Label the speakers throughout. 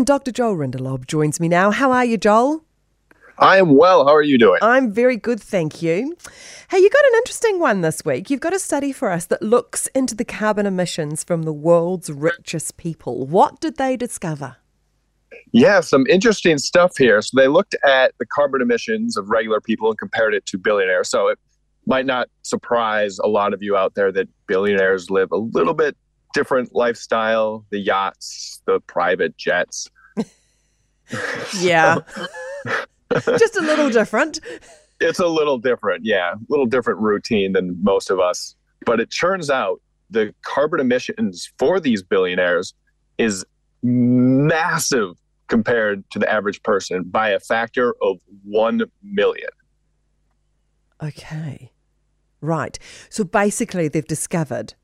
Speaker 1: And Dr. Joel Rindelaub joins me now. How are you, Joel?
Speaker 2: I am well. How are you doing?
Speaker 1: I'm very good, thank you. Hey, you got an interesting one this week. You've got a study for us that looks into the carbon emissions from the world's richest people. What did they discover?
Speaker 2: Yeah, some interesting stuff here. So they looked at the carbon emissions of regular people and compared it to billionaires. So it might not surprise a lot of you out there that billionaires live a little bit different lifestyle, the yachts, the private jets.
Speaker 1: yeah. Just a little different.
Speaker 2: It's a little different, yeah. A little different routine than most of us. But it turns out the carbon emissions for these billionaires is massive compared to the average person by a factor of 1 million.
Speaker 1: Okay. Right. So basically, they've discovered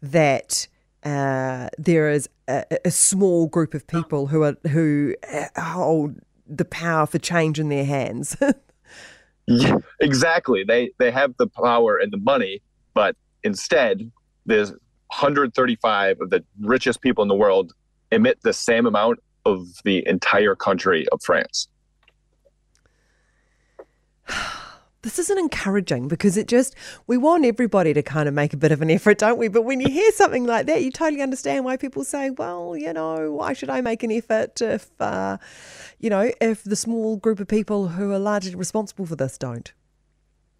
Speaker 1: that uh, there is a, a, small group of people who are who uh, hold the power for change in their hands.
Speaker 2: yeah, exactly. They they have the power and the money, but instead, there's 135 of the richest people in the world emit the same amount of the entire country of France.
Speaker 1: this isn't encouraging because it just we want everybody to kind of make a bit of an effort don't we? But when you hear something like that you totally understand why people say well you know why should i make an effort if uh, you know if the small group of people who are largely responsible for this don't?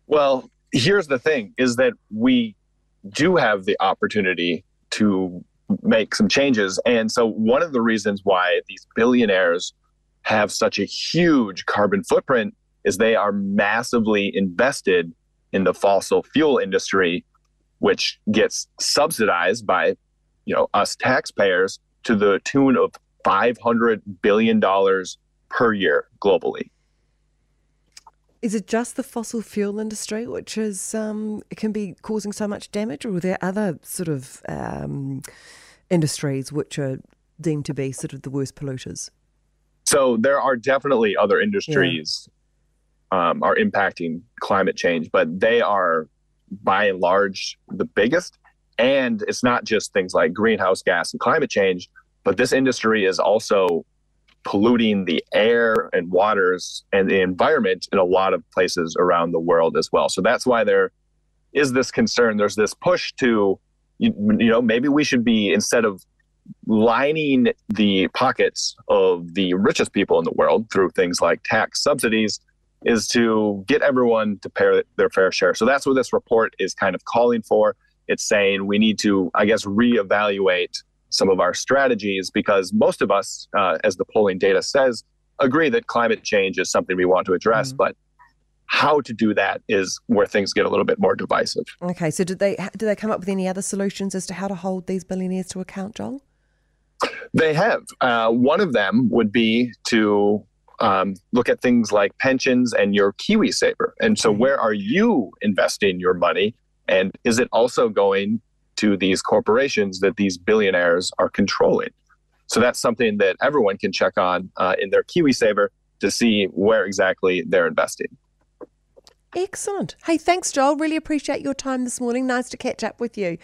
Speaker 2: Well here's the thing is that we do have the opportunity to make some changes. And so one of the reasons why these billionaires have such a huge carbon footprint is they are massively invested in the fossil fuel industry, which gets subsidized by, you know, us taxpayers to the tune of five hundred billion dollars per year globally.
Speaker 1: Is it just the fossil fuel industry which is um, can be causing so much damage, or are there other sort of um, industries which are deemed to be sort of the worst polluters?
Speaker 2: So there are definitely other industries um, are impacting climate change, but they are by and large the biggest. And it's not just things like greenhouse gas and climate change, but this industry is also polluting the air and waters and the environment in a lot of places around the world as well. So that's why there is this concern. There's this push to, you, you know, maybe we should be instead of lining the pockets of the richest people in the world through things like tax subsidies is to get everyone to pay their fair share. So that's what this report is kind of calling for. It's saying we need to, I guess, reevaluate some of our strategies because most of us, uh, as the polling data says, agree that climate change is something we want to address. Mm-hmm. But how to do that is where things get a little bit more divisive.
Speaker 1: Okay, so did they did they come up with any other solutions as to how to hold these billionaires to account, Joel?
Speaker 2: They have. Uh, one of them would be to um, look at things like pensions and your KiwiSaver. And so, where are you investing your money? And is it also going to these corporations that these billionaires are controlling? So, that's something that everyone can check on uh, in their KiwiSaver to see where exactly they're investing.
Speaker 1: Excellent. Hey, thanks, Joel. Really appreciate your time this morning. Nice to catch up with you.